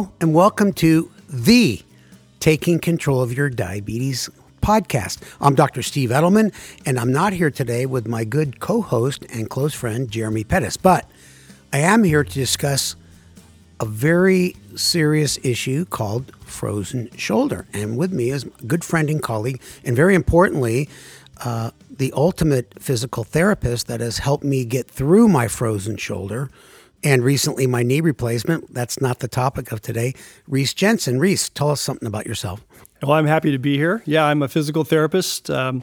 And welcome to the Taking Control of Your Diabetes podcast. I'm Dr. Steve Edelman, and I'm not here today with my good co host and close friend, Jeremy Pettus, but I am here to discuss a very serious issue called frozen shoulder. And with me is a good friend and colleague, and very importantly, uh, the ultimate physical therapist that has helped me get through my frozen shoulder and recently my knee replacement. That's not the topic of today. Reece Jensen. Reece, tell us something about yourself. Well, I'm happy to be here. Yeah, I'm a physical therapist. Um,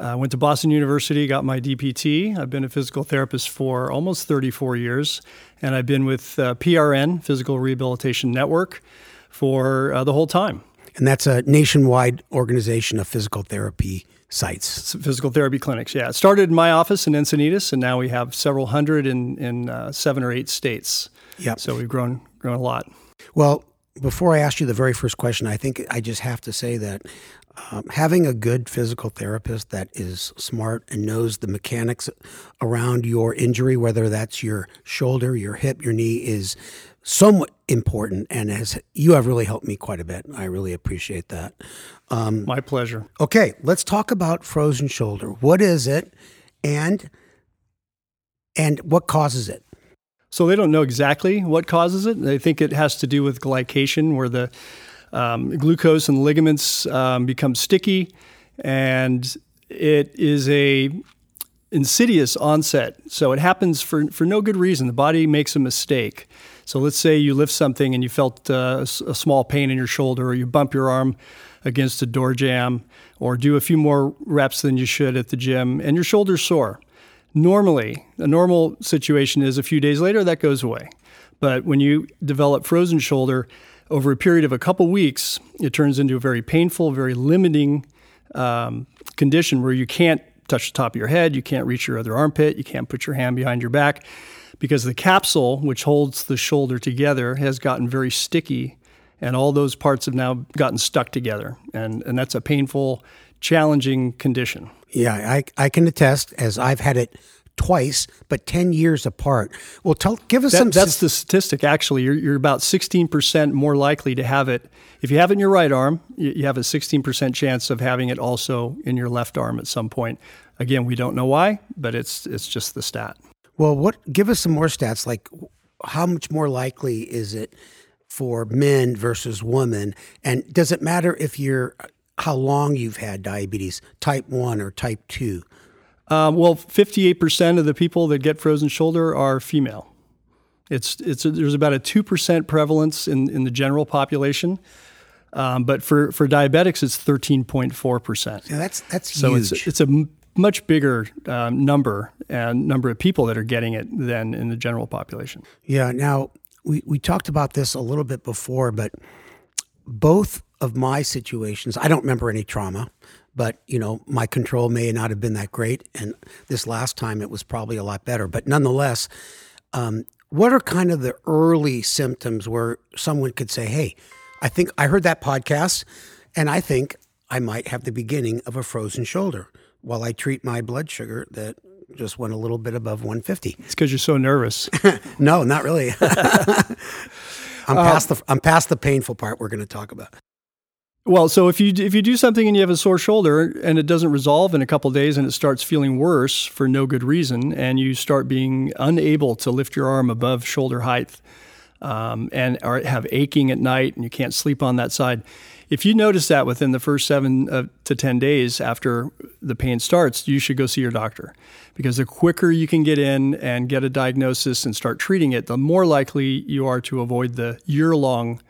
I went to Boston University, got my DPT. I've been a physical therapist for almost 34 years, and I've been with uh, PRN, Physical Rehabilitation Network, for uh, the whole time. And that's a nationwide organization of physical therapy sites. Physical therapy clinics, yeah. It started in my office in Encinitas, and now we have several hundred in, in uh, seven or eight states. Yeah. So we've grown, grown a lot. Well, before I ask you the very first question, I think I just have to say that um, having a good physical therapist that is smart and knows the mechanics around your injury, whether that's your shoulder, your hip, your knee, is somewhat important and has you have really helped me quite a bit. I really appreciate that. Um, My pleasure. Okay, let's talk about frozen shoulder. What is it, and and what causes it? So they don't know exactly what causes it. They think it has to do with glycation, where the um, glucose and ligaments um, become sticky, and it is a insidious onset. So it happens for, for no good reason. The body makes a mistake. So let's say you lift something and you felt uh, a small pain in your shoulder, or you bump your arm against a door jamb, or do a few more reps than you should at the gym, and your shoulder's sore. Normally, a normal situation is a few days later that goes away. But when you develop frozen shoulder, over a period of a couple weeks, it turns into a very painful, very limiting um, condition where you can't touch the top of your head, you can't reach your other armpit, you can't put your hand behind your back because the capsule, which holds the shoulder together, has gotten very sticky, and all those parts have now gotten stuck together, and and that's a painful, challenging condition. Yeah, I I can attest as I've had it twice, but 10 years apart. Well, tell, give us that, some. That's the statistic, actually. You're, you're about 16% more likely to have it. If you have it in your right arm, you, you have a 16% chance of having it also in your left arm at some point. Again, we don't know why, but it's, it's just the stat. Well, what? Give us some more stats. Like, how much more likely is it for men versus women? And does it matter if you're how long you've had diabetes, type one or type two? Um, well, 58% of the people that get frozen shoulder are female. It's, it's a, there's about a 2% prevalence in, in the general population. Um, but for, for diabetics, it's 13.4%. Yeah, that's, that's so huge. it's, it's a much bigger um, number and number of people that are getting it than in the general population. Yeah. Now, we, we talked about this a little bit before, but both of my situations, I don't remember any trauma, but you know, my control may not have been that great, and this last time it was probably a lot better. But nonetheless, um, what are kind of the early symptoms where someone could say, "Hey, I think I heard that podcast, and I think I might have the beginning of a frozen shoulder." While I treat my blood sugar that just went a little bit above 150. It's because you're so nervous. no, not really. I'm past the I'm past the painful part we're going to talk about. Well, so if you if you do something and you have a sore shoulder and it doesn't resolve in a couple days and it starts feeling worse for no good reason and you start being unable to lift your arm above shoulder height um, and or have aching at night and you can't sleep on that side, if you notice that within the first seven uh, to 10 days after the pain starts, you should go see your doctor because the quicker you can get in and get a diagnosis and start treating it, the more likely you are to avoid the year long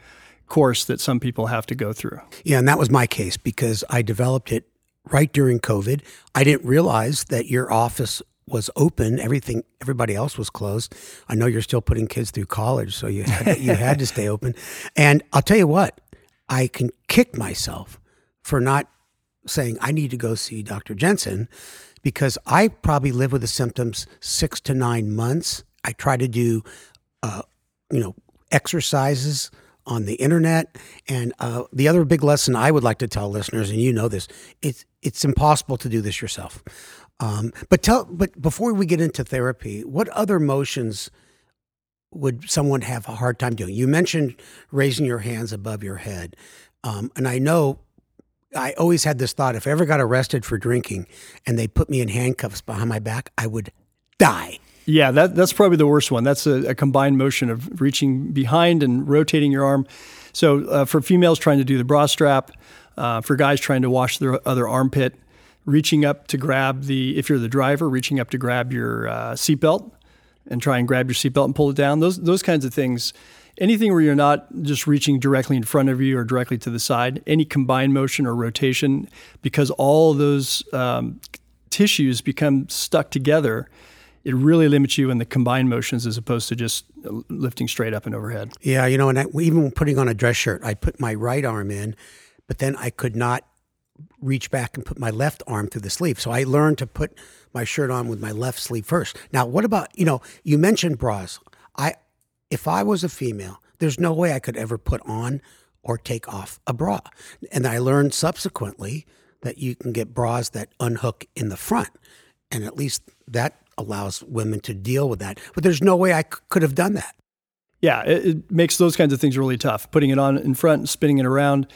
course that some people have to go through. Yeah, and that was my case because I developed it right during COVID. I didn't realize that your office was open. Everything, everybody else was closed. I know you're still putting kids through college, so you had you had to stay open. And I'll tell you what, I can kick myself for not saying I need to go see Dr. Jensen because I probably live with the symptoms six to nine months. I try to do, uh, you know, exercises on the internet. And uh, the other big lesson I would like to tell listeners, and you know this, it's it's impossible to do this yourself. Um, but tell, but before we get into therapy, what other motions would someone have a hard time doing? You mentioned raising your hands above your head. Um, and I know I always had this thought if I ever got arrested for drinking and they put me in handcuffs behind my back, I would die. Yeah, that, that's probably the worst one. That's a, a combined motion of reaching behind and rotating your arm. So uh, for females trying to do the bra strap, uh, for guys trying to wash their other armpit, reaching up to grab the, if you're the driver, reaching up to grab your uh, seatbelt and try and grab your seatbelt and pull it down. Those those kinds of things. Anything where you're not just reaching directly in front of you or directly to the side, any combined motion or rotation, because all those um, tissues become stuck together, it really limits you in the combined motions as opposed to just lifting straight up and overhead. Yeah, you know, and I, even putting on a dress shirt, I put my right arm in, but then I could not reach back and put my left arm through the sleeve. So I learned to put my shirt on with my left sleeve first. Now, what about, you know, you mentioned bras. I if I was a female, there's no way I could ever put on or take off a bra. And I learned subsequently that you can get bras that unhook in the front. And at least that allows women to deal with that. But there's no way I c- could have done that. Yeah, it, it, makes those kinds of things really tough. Putting it on in front, spinning it around,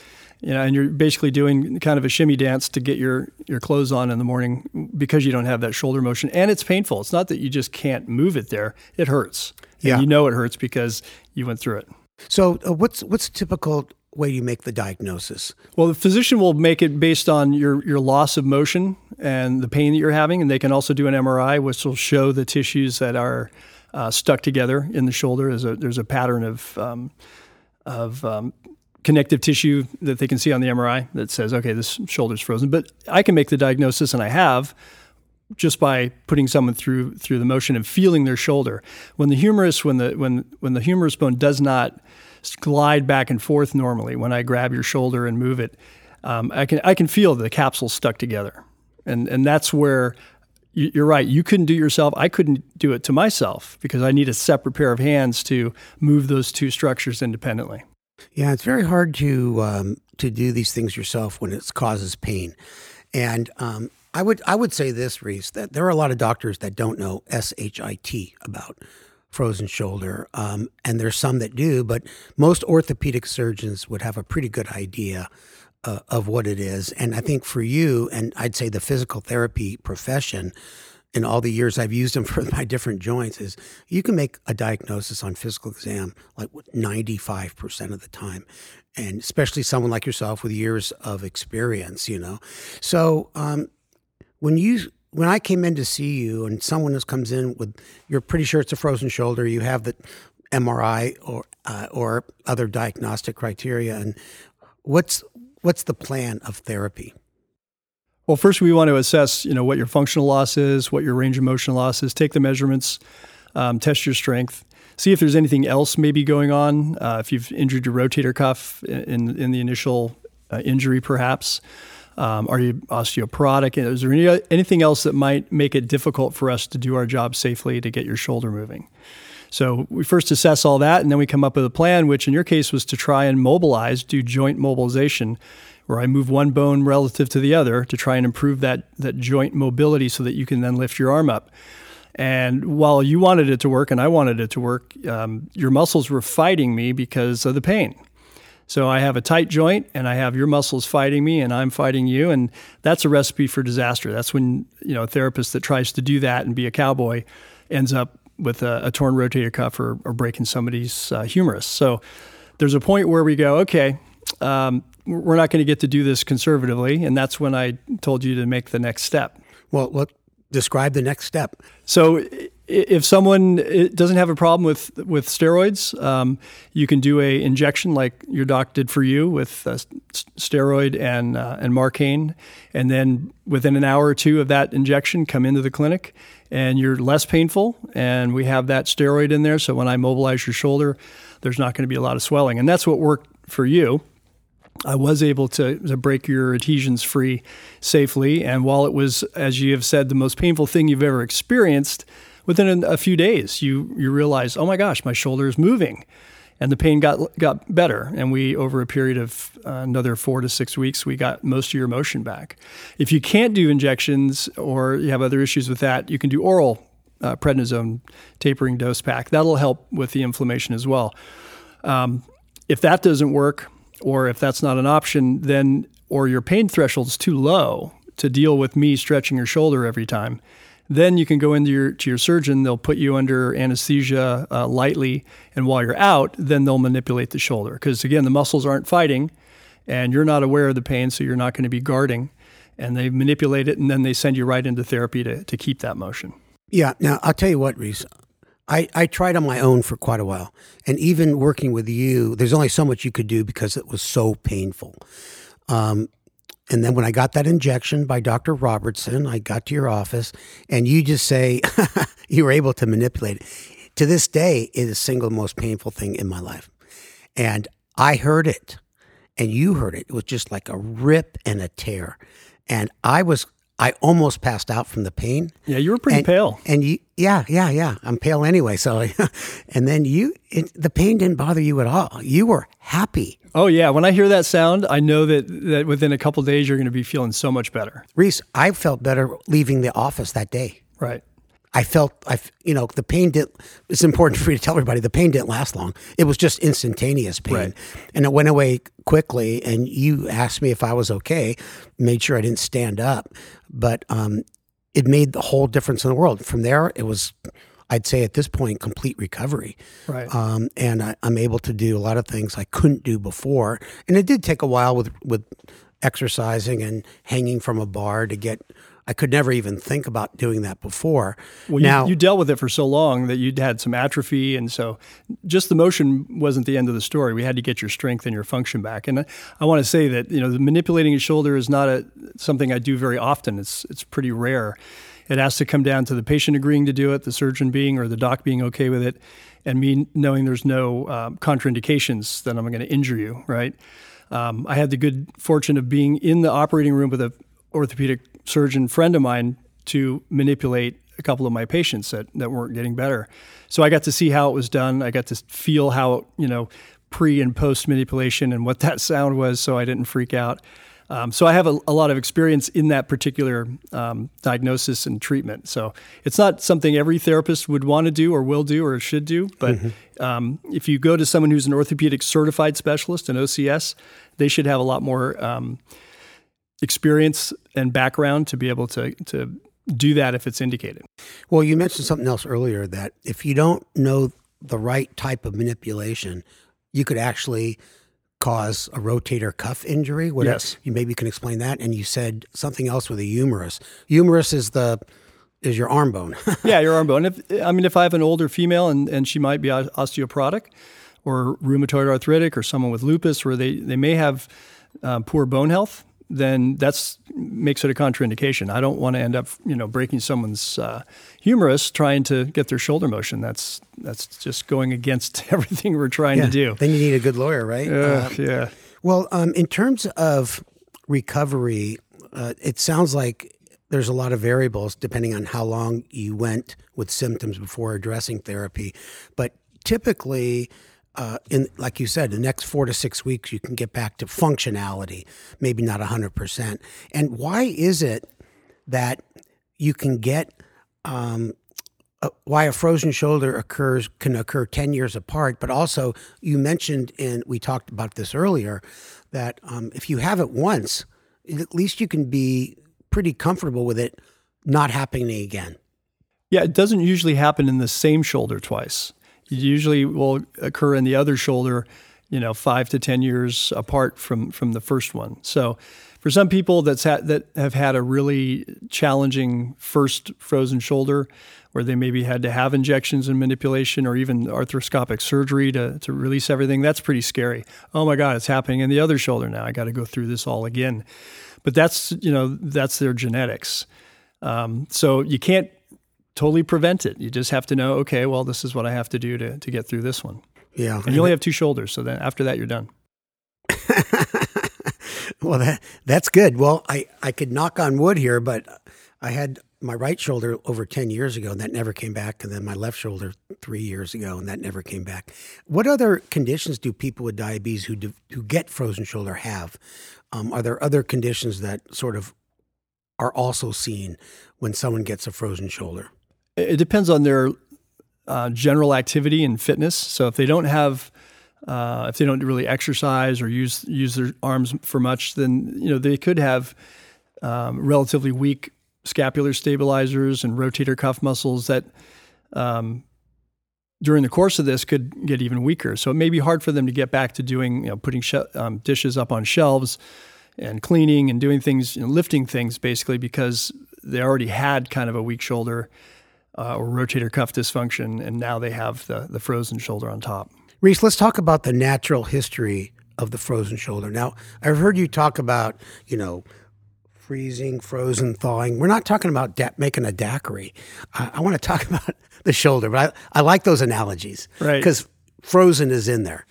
you know, and you're basically doing kind of a shimmy dance to get your your clothes on in the morning because you don't have that shoulder motion, and it's painful. It's not that you just can't move it there; it hurts. Yeah, you know it hurts because you went through it. So, uh, what's what's typical way you make the diagnosis? Well, the physician will make it based on your, your loss of motion and the pain that you're having, and they can also do an MRI, which will show the tissues that are uh, stuck together in the shoulder. There's a there's a pattern of um, of um, connective tissue that they can see on the MRI that says, okay, this shoulder's frozen. But I can make the diagnosis, and I have just by putting someone through through the motion and feeling their shoulder. When the humerus, when the when when the humerus bone does not glide back and forth normally, when I grab your shoulder and move it, um, I can I can feel the capsule stuck together, and and that's where you're right. You couldn't do yourself. I couldn't do it to myself because I need a separate pair of hands to move those two structures independently. Yeah, it's very hard to um, to do these things yourself when it causes pain. And um, I would I would say this, Reece, that there are a lot of doctors that don't know SHIT about frozen shoulder, um, and there's some that do, but most orthopedic surgeons would have a pretty good idea uh, of what it is. And I think for you, and I'd say the physical therapy profession, in all the years I've used them for my different joints is you can make a diagnosis on physical exam like 95% of the time. And especially someone like yourself with years of experience, you know. So um, when you when I came in to see you and someone else comes in with you're pretty sure it's a frozen shoulder, you have the MRI or uh, or other diagnostic criteria, and what's what's the plan of therapy? Well, first we want to assess, you know, what your functional loss is, what your range of motion loss is. Take the measurements, um, test your strength, see if there's anything else maybe going on. Uh, if you've injured your rotator cuff in in the initial uh, injury, perhaps. Um, are you osteoporotic? Is there any, anything else that might make it difficult for us to do our job safely to get your shoulder moving? So we first assess all that, and then we come up with a plan, which in your case was to try and mobilize, do joint mobilization where I move one bone relative to the other to try and improve that, that joint mobility so that you can then lift your arm up. And while you wanted it to work and I wanted it to work, um, your muscles were fighting me because of the pain. So I have a tight joint and I have your muscles fighting me and I'm fighting you. And that's a recipe for disaster. That's when, you know, a therapist that tries to do that and be a cowboy ends up with a, a torn rotator cuff or, or breaking somebody's uh, humerus. So there's a point where we go, okay, um, we're not going to get to do this conservatively. And that's when I told you to make the next step. Well, look, describe the next step. So, if someone doesn't have a problem with with steroids, um, you can do a injection like your doc did for you with uh, steroid and uh, and Marcaine, and then within an hour or two of that injection, come into the clinic, and you're less painful. And we have that steroid in there, so when I mobilize your shoulder, there's not going to be a lot of swelling, and that's what worked for you. I was able to, to break your adhesions free safely. And while it was, as you have said, the most painful thing you've ever experienced, within a, few days, you, you realize, oh my gosh, my shoulder is moving. And the pain got got better, and we over a period of uh, another four to six weeks, we got most of your motion back. If you can't do injections or you have other issues with that, you can do oral uh, prednisone tapering dose pack. That'll help with the inflammation as well. Um, if that doesn't work, or if that's not an option, then or your pain threshold is too low to deal with me stretching your shoulder every time, then you can go into your to your surgeon. They'll put you under anesthesia uh, lightly, and while you're out, then they'll manipulate the shoulder because again, the muscles aren't fighting, and you're not aware of the pain, so you're not going to be guarding. And they manipulate it, and then they send you right into therapy to to keep that motion. Yeah. Now I'll tell you what, Reece. I, I tried on my own for quite a while. And even working with you, there's only so much you could do because it was so painful. Um, and then when I got that injection by Dr. Robertson, I got to your office and you just say you were able to manipulate it. To this day, it is the single most painful thing in my life. And I heard it and you heard it. It was just like a rip and a tear. And I was I almost passed out from the pain. Yeah, you were pretty and, pale. And you, yeah, yeah, yeah. I'm pale anyway. So, and then you, it, the pain didn't bother you at all. You were happy. Oh yeah, when I hear that sound, I know that that within a couple days you're going to be feeling so much better. Reece, I felt better leaving the office that day. Right. I felt, I, you know, the pain didn't, it's important for you to tell everybody the pain didn't last long. It was just instantaneous pain. Right. And it went away quickly. And you asked me if I was okay, made sure I didn't stand up. But um, it made the whole difference in the world. From there, it was, I'd say at this point, complete recovery. Right. Um, and I, I'm able to do a lot of things I couldn't do before. And it did take a while with, with exercising and hanging from a bar to get I could never even think about doing that before. Well, now, you, you, dealt with it for so long that you'd had some atrophy, and so just the motion wasn't the end of the story. We had to get your strength and your function back. And I, I want to say that you know manipulating a shoulder is not a something I do very often. It's it's pretty rare. It has to come down to the patient agreeing to do it, the surgeon being or the doc being okay with it, and me knowing there's no um, contraindications that I'm going to injure you. Right. Um, I had the good fortune of being in the operating room with a orthopedic surgeon friend of mine to manipulate a couple of my patients that, that weren't getting better. So I got to see how it was done. I got to feel how, you know, pre and post manipulation and what that sound was so I didn't freak out. Um, so I have a, a, lot of experience in that particular um, diagnosis and treatment. So it's not something every therapist would want to do or will do or should do. But mm-hmm. um, if you go to someone who's an orthopedic certified specialist, an OCS, they should have a lot more um, experience and background to be able to to do that if it's indicated. Well, you mentioned something else earlier that if you don't know the right type of manipulation, you could actually cause a rotator cuff injury. What yes. You maybe can explain that. And you said something else with a humerus. Humerus is the is your arm bone. yeah, your arm bone. If, I mean, if I have an older female and, and she might be osteoporotic or rheumatoid arthritic or someone with lupus where they, they may have uh, poor bone health, then that's makes it a contraindication. I don't want to end up, you know, breaking someone's uh, humerus trying to get their shoulder motion. That's that's just going against everything we're trying yeah. to do. Then you need a good lawyer, right? Uh, yeah. Well, um, in terms of recovery, uh, it sounds like there's a lot of variables depending on how long you went with symptoms before addressing therapy, but typically uh, in like you said, the next four to six weeks, you can get back to functionality, maybe not hundred percent. And why is it that you can get um, uh, why a frozen shoulder occurs can occur 10 years apart but also you mentioned and we talked about this earlier that um, if you have it once at least you can be pretty comfortable with it not happening again yeah it doesn't usually happen in the same shoulder twice usually will occur in the other shoulder, you know, five to 10 years apart from, from the first one. So for some people that's ha- that have had a really challenging first frozen shoulder, where they maybe had to have injections and manipulation or even arthroscopic surgery to, to release everything, that's pretty scary. Oh my God, it's happening in the other shoulder now. I got to go through this all again. But that's, you know, that's their genetics. Um, so you can't totally prevent it. You just have to know, okay, well, this is what I have to do to, to get through this one. Yeah. And you only have two shoulders. So then after that, you're done. well, that, that's good. Well, I, I could knock on wood here, but I had my right shoulder over 10 years ago and that never came back. And then my left shoulder three years ago and that never came back. What other conditions do people with diabetes who, do, who get frozen shoulder have? Um, are there other conditions that sort of are also seen when someone gets a frozen shoulder? It depends on their uh, general activity and fitness. So if they don't have uh, if they don't really exercise or use use their arms for much, then you know they could have um, relatively weak scapular stabilizers and rotator cuff muscles that um, during the course of this could get even weaker. So it may be hard for them to get back to doing, you know, putting um, dishes up on shelves and cleaning and doing things, you know, lifting things basically because they already had kind of a weak shoulder uh, or rotator cuff dysfunction, and now they have the, the frozen shoulder on top. Reece, let's talk about the natural history of the frozen shoulder. Now, I've heard you talk about, you know, freezing, frozen, thawing. We're not talking about da- making a daiquiri. I, I want to talk about the shoulder, but I, I like those analogies. Right. Because frozen is in there.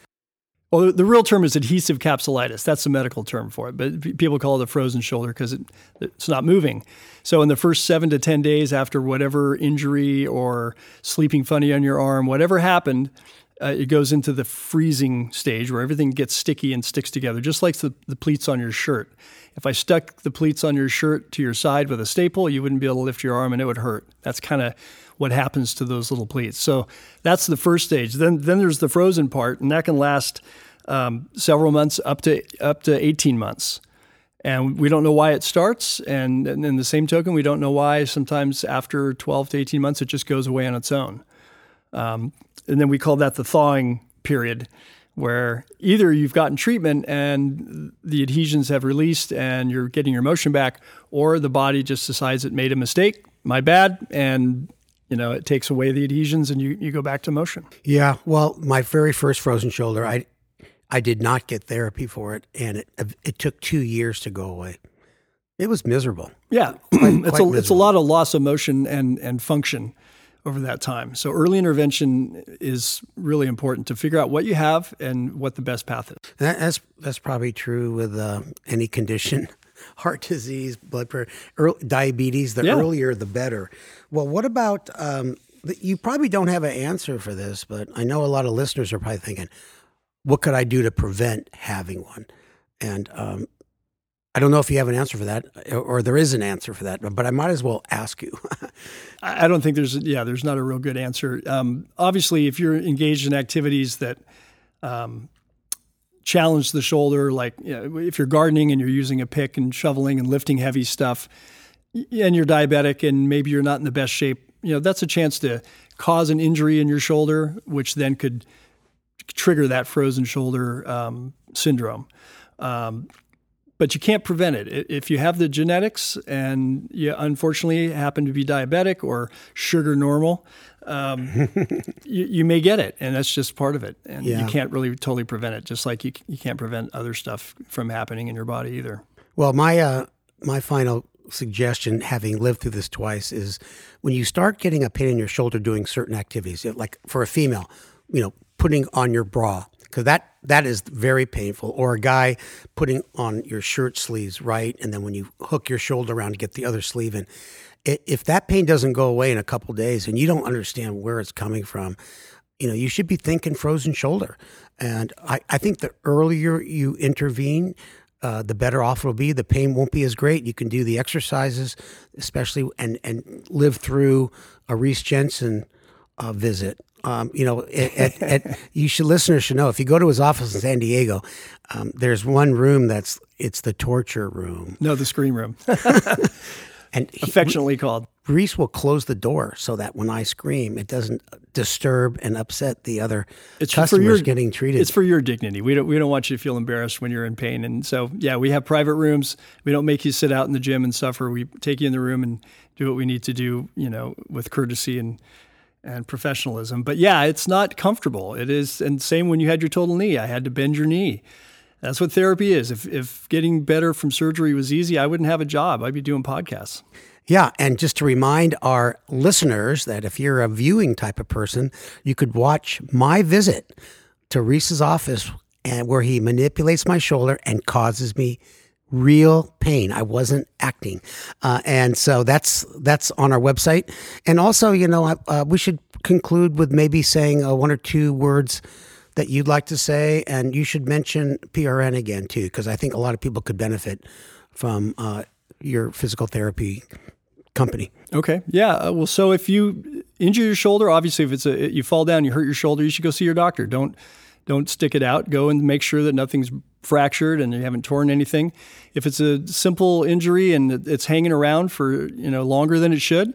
Well, the, real term is adhesive capsulitis. That's the medical term for it. But people call it a frozen shoulder because it, it's not moving. So, in the first seven to 10 days after whatever injury or sleeping funny on your arm, whatever happened, uh, it goes into the freezing stage where everything gets sticky and sticks together, just like the, the pleats on your shirt. If I stuck the pleats on your shirt to your side with a staple, you wouldn't be able to lift your arm and it would hurt. That's kind of what happens to those little pleats. So that's the first stage. Then then there's the frozen part, and that can last um, several months up to up to 18 months. And we don't know why it starts. And, in the same token, we don't know why sometimes after 12 to 18 months, it just goes away on its own. Um, and then we call that the thawing period where either you've gotten treatment and the adhesions have released and you're getting your motion back, or the body just decides it made a mistake, my bad, and you know it takes away the adhesions and you, you go back to motion. Yeah. Well, my very first frozen shoulder, I I did not get therapy for it, and it it took two years to go away. It was miserable. Yeah, Quite- it's quite a it's a lot of loss of motion and and function over that time. So early intervention is really important to figure out what you have and what the best path is. That, that's that's probably true with uh, any condition, heart disease, blood pressure, early, diabetes. The Yeah. earlier, the better. Well, what about? Um, you probably don't have an answer for this, but I know a lot of listeners are probably thinking, "What could I do to prevent having one?" And um, I don't know if you have an answer for that, or there is an answer for that, but I might as well ask you. I don't think there's yeah there's not a real good answer. Um, obviously, if you're engaged in activities that um, challenge the shoulder, like you know, if you're gardening and you're using a pick and shoveling and lifting heavy stuff, and you're diabetic and maybe you're not in the best shape, you know that's a chance to cause an injury in your shoulder, which then could trigger that frozen shoulder um, syndrome. Um, but you can't prevent it. If you have the genetics and you unfortunately happen to be diabetic or sugar normal, um, you, you may get it, and that's just part of it. And Yeah. you can't really totally prevent it, just like you, you can't prevent other stuff from happening in your body either. Well, my uh, my final suggestion, having lived through this twice, is when you start getting a pain in your shoulder doing certain activities, like for a female, you know, putting on your bra because that that is very painful, or a guy putting on your shirt sleeves, right, and then when you hook your shoulder around to get the other sleeve in, if that pain doesn't go away in a couple days and you don't understand where it's coming from, you know, you should be thinking frozen shoulder. And I, I think the earlier you intervene, uh, the better off it'll be. The pain won't be as great. You can do the exercises, especially, and, and live through a Reece Jensen uh, visit. Um, you know, at, at, at, you should listeners should know if you go to his office in San Diego, um, there's one room that's it's the torture room, No, the screen room, and he, affectionately called. Reece will close the door so that when I scream, it doesn't disturb and upset the other It's for customers your- getting treated. It's for your dignity. We don't we don't want you to feel embarrassed when you're in pain. And so yeah, we have private rooms. We don't make you sit out in the gym and suffer. We take you in the room and do what we need to do, you know, with courtesy and and professionalism. But yeah, it's not comfortable. It is and same when you had your total knee. I had to bend your knee. That's what therapy is. If if getting better from surgery was easy, I wouldn't have a job. I'd be doing podcasts. Yeah, and just to remind our listeners that if you're a viewing type of person, you could watch my visit to Reece's office and where he manipulates my shoulder and causes me real pain. I wasn't acting, uh, and so that's that's on our website. And also, you know, uh, we should conclude with maybe saying uh, one or two words that you'd like to say, and you should mention PRN again too, because I think a lot of people could benefit from uh, your physical therapy company. Okay. Yeah. uh, Well, so if you injure your shoulder, obviously, if it's a you fall down, you hurt your shoulder, you should go see your doctor. Don't don't stick it out. Go and make sure that nothing's fractured and you haven't torn anything. If it's a simple injury and it's hanging around for you know longer than it should,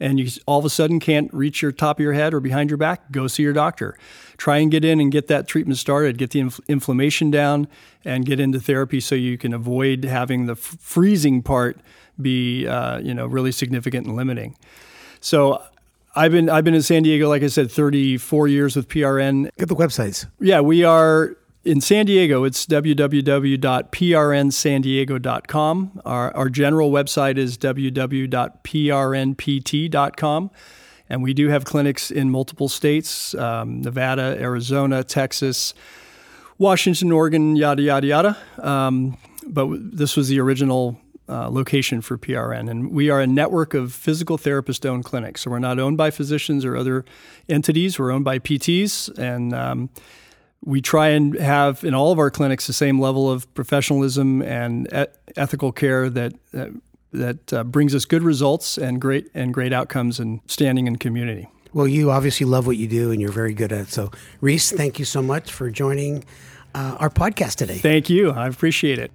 and you all of a sudden can't reach your top of your head or behind your back, go see your doctor. Try and get in and get that treatment started, get the inf- inflammation down, and get into therapy so you can avoid having the f- freezing part be uh, you know really significant and limiting. So I've been I've been in San Diego, like I said, 34 years with PRN. Get the websites. Yeah, we are in San Diego. It's www.prnsandiego.com. Our, our general website is www.prnpt.com. And we do have clinics in multiple states um, Nevada, Arizona, Texas, Washington, Oregon, yada, yada, yada. Um, but this was the original uh, location for PRN. And we are a network of physical therapist owned clinics. So we're not owned by physicians or other entities, we're owned by PTs. And um, we try and have in all of our clinics the same level of professionalism and e- ethical care that. Uh, that uh, brings us good results and great and great outcomes and standing in community. Well, you obviously love what you do and you're very good at it. So, Reece, thank you so much for joining uh, our podcast today. Thank you. I appreciate it.